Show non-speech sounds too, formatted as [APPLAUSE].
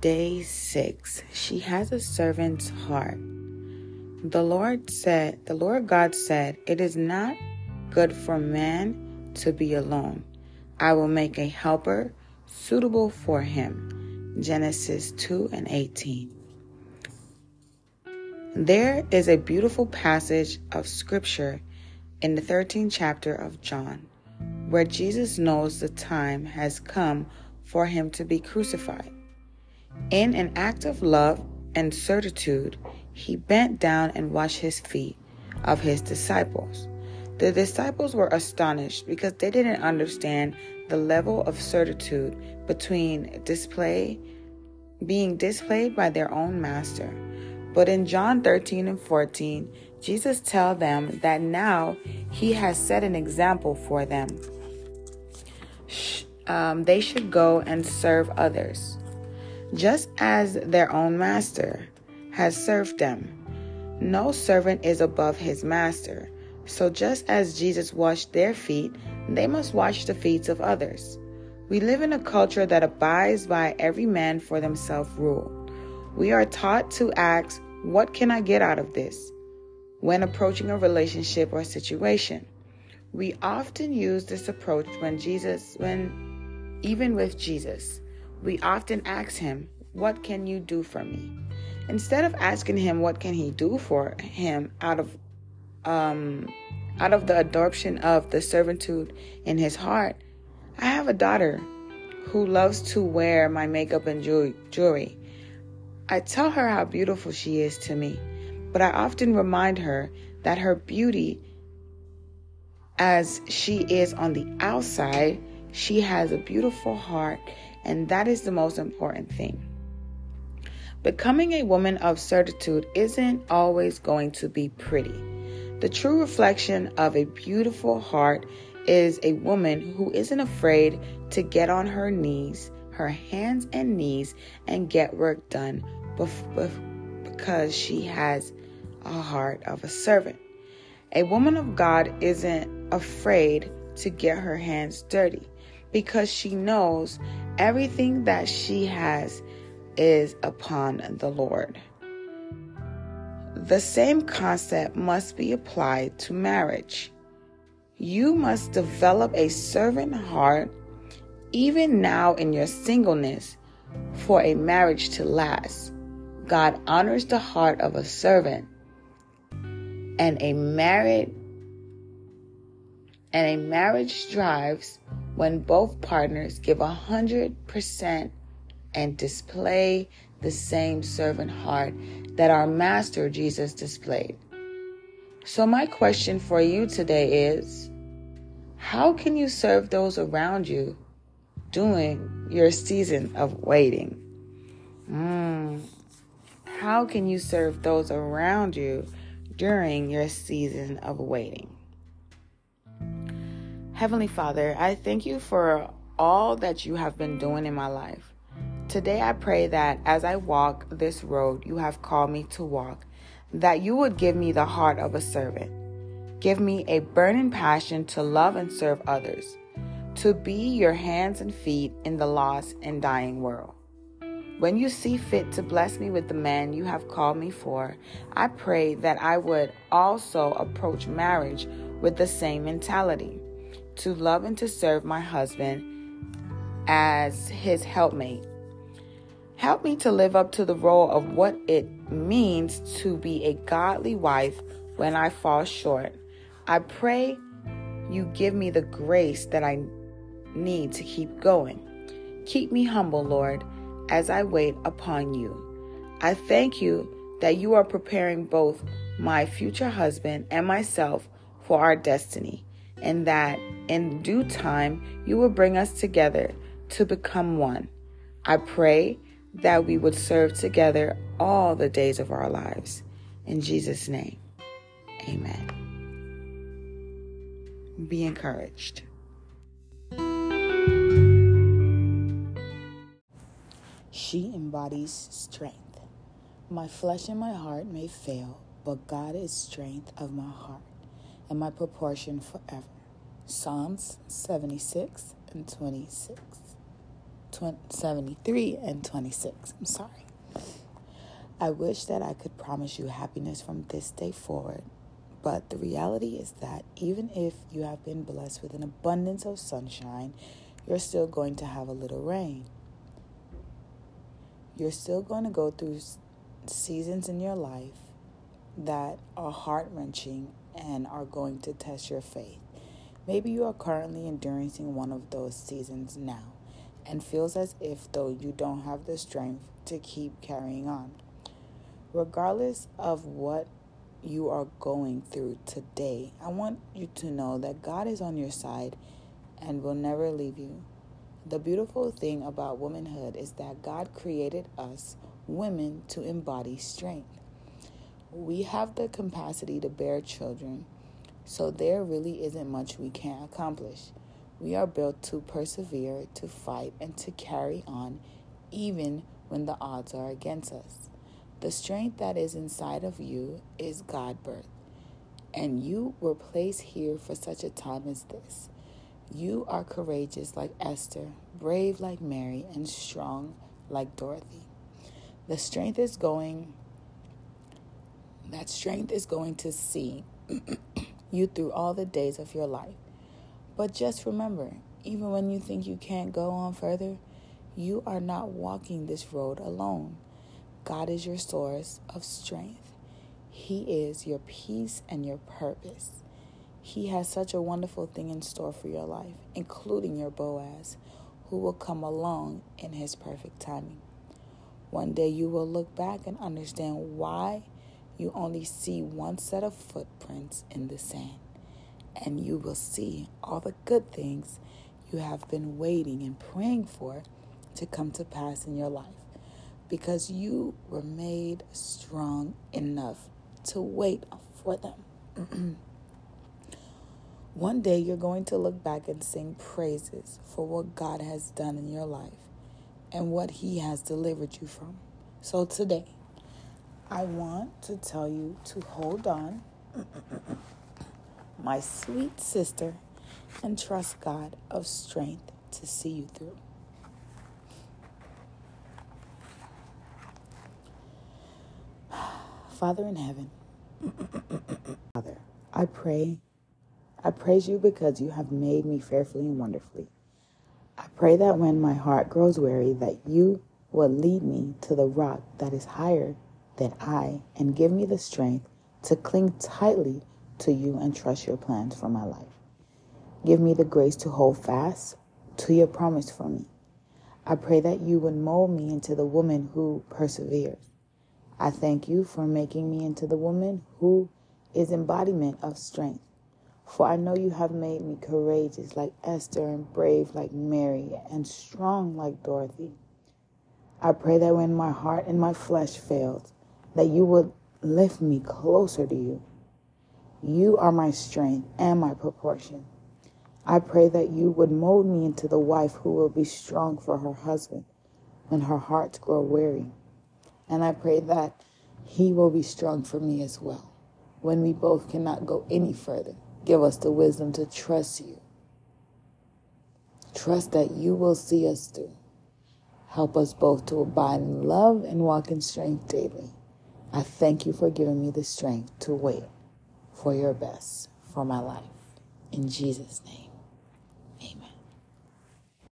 Day 6. She has a servant's heart. The Lord said, the Lord God said, It is not good for man to be alone. I will make a helper suitable for him. Genesis 2 and 18. There is a beautiful passage of scripture in the 13th chapter of John where Jesus knows the time has come for him to be crucified. In an act of love and certitude, he bent down and washed his feet of his disciples. The disciples were astonished because they didn't understand the level of certitude between display being displayed by their own master. But in John 13 and 14, Jesus tells them that now he has set an example for them. Um, they should go and serve others, just as their own master has served them. No servant is above his master. So just as Jesus washed their feet, they must wash the feet of others. We live in a culture that abides by every man for themselves rule. We are taught to ask, What can I get out of this? when approaching a relationship or situation. We often use this approach when Jesus, when even with Jesus, we often ask him, What can you do for me? Instead of asking him what can he do for him out of um out of the adoption of the servitude in his heart, I have a daughter who loves to wear my makeup and jewelry. I tell her how beautiful she is to me, but I often remind her that her beauty, as she is on the outside, she has a beautiful heart, and that is the most important thing. Becoming a woman of certitude isn't always going to be pretty. The true reflection of a beautiful heart is a woman who isn't afraid to get on her knees, her hands and knees, and get work done because she has a heart of a servant. A woman of God isn't afraid to get her hands dirty because she knows everything that she has is upon the Lord. The same concept must be applied to marriage. You must develop a servant heart even now in your singleness for a marriage to last. God honors the heart of a servant and a married and a marriage thrives when both partners give a hundred percent and display the same servant heart that our master Jesus displayed. So my question for you today is how can you serve those around you during your season of waiting? Mm. How can you serve those around you during your season of waiting. Heavenly Father, I thank you for all that you have been doing in my life. Today I pray that as I walk this road you have called me to walk, that you would give me the heart of a servant. Give me a burning passion to love and serve others, to be your hands and feet in the lost and dying world. When you see fit to bless me with the man you have called me for, I pray that I would also approach marriage with the same mentality to love and to serve my husband as his helpmate. Help me to live up to the role of what it means to be a godly wife when I fall short. I pray you give me the grace that I need to keep going. Keep me humble, Lord as I wait upon you. I thank you that you are preparing both my future husband and myself for our destiny, and that in due time you will bring us together to become one. I pray that we would serve together all the days of our lives. In Jesus' name, amen. Be encouraged. She embodies strength. My flesh and my heart may fail, but God is strength of my heart and my proportion forever. Psalms 76 and 26. 73 and 26. I'm sorry. I wish that I could promise you happiness from this day forward, but the reality is that even if you have been blessed with an abundance of sunshine, you're still going to have a little rain. You're still going to go through seasons in your life that are heart wrenching and are going to test your faith. Maybe you are currently enduring one of those seasons now and feels as if though you don't have the strength to keep carrying on. Regardless of what you are going through today, I want you to know that God is on your side and will never leave you. The beautiful thing about womanhood is that God created us women to embody strength. We have the capacity to bear children, so there really isn't much we can't accomplish. We are built to persevere, to fight, and to carry on even when the odds are against us. The strength that is inside of you is God birth, and you were placed here for such a time as this. You are courageous like Esther, brave like Mary, and strong like Dorothy. The strength is going, that strength is going to see you through all the days of your life. But just remember, even when you think you can't go on further, you are not walking this road alone. God is your source of strength. He is your peace and your purpose. He has such a wonderful thing in store for your life, including your Boaz, who will come along in his perfect timing. One day you will look back and understand why you only see one set of footprints in the sand. And you will see all the good things you have been waiting and praying for to come to pass in your life. Because you were made strong enough to wait for them. [CLEARS THROAT] One day you're going to look back and sing praises for what God has done in your life and what He has delivered you from. So today, I want to tell you to hold on, my sweet sister, and trust God of strength to see you through. Father in heaven, Father, I pray, I praise you because you have made me fearfully and wonderfully. I pray that when my heart grows weary, that you will lead me to the rock that is higher than I and give me the strength to cling tightly to you and trust your plans for my life. Give me the grace to hold fast to your promise for me. I pray that you would mold me into the woman who perseveres. I thank you for making me into the woman who is embodiment of strength. For I know you have made me courageous like Esther and brave like Mary and strong like Dorothy. I pray that when my heart and my flesh fails, that you would lift me closer to you. You are my strength and my proportion. I pray that you would mold me into the wife who will be strong for her husband when her hearts grow weary. And I pray that he will be strong for me as well when we both cannot go any further. Give us the wisdom to trust you. Trust that you will see us through. Help us both to abide in love and walk in strength daily. I thank you for giving me the strength to wait for your best for my life. In Jesus' name.